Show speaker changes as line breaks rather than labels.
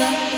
Yeah.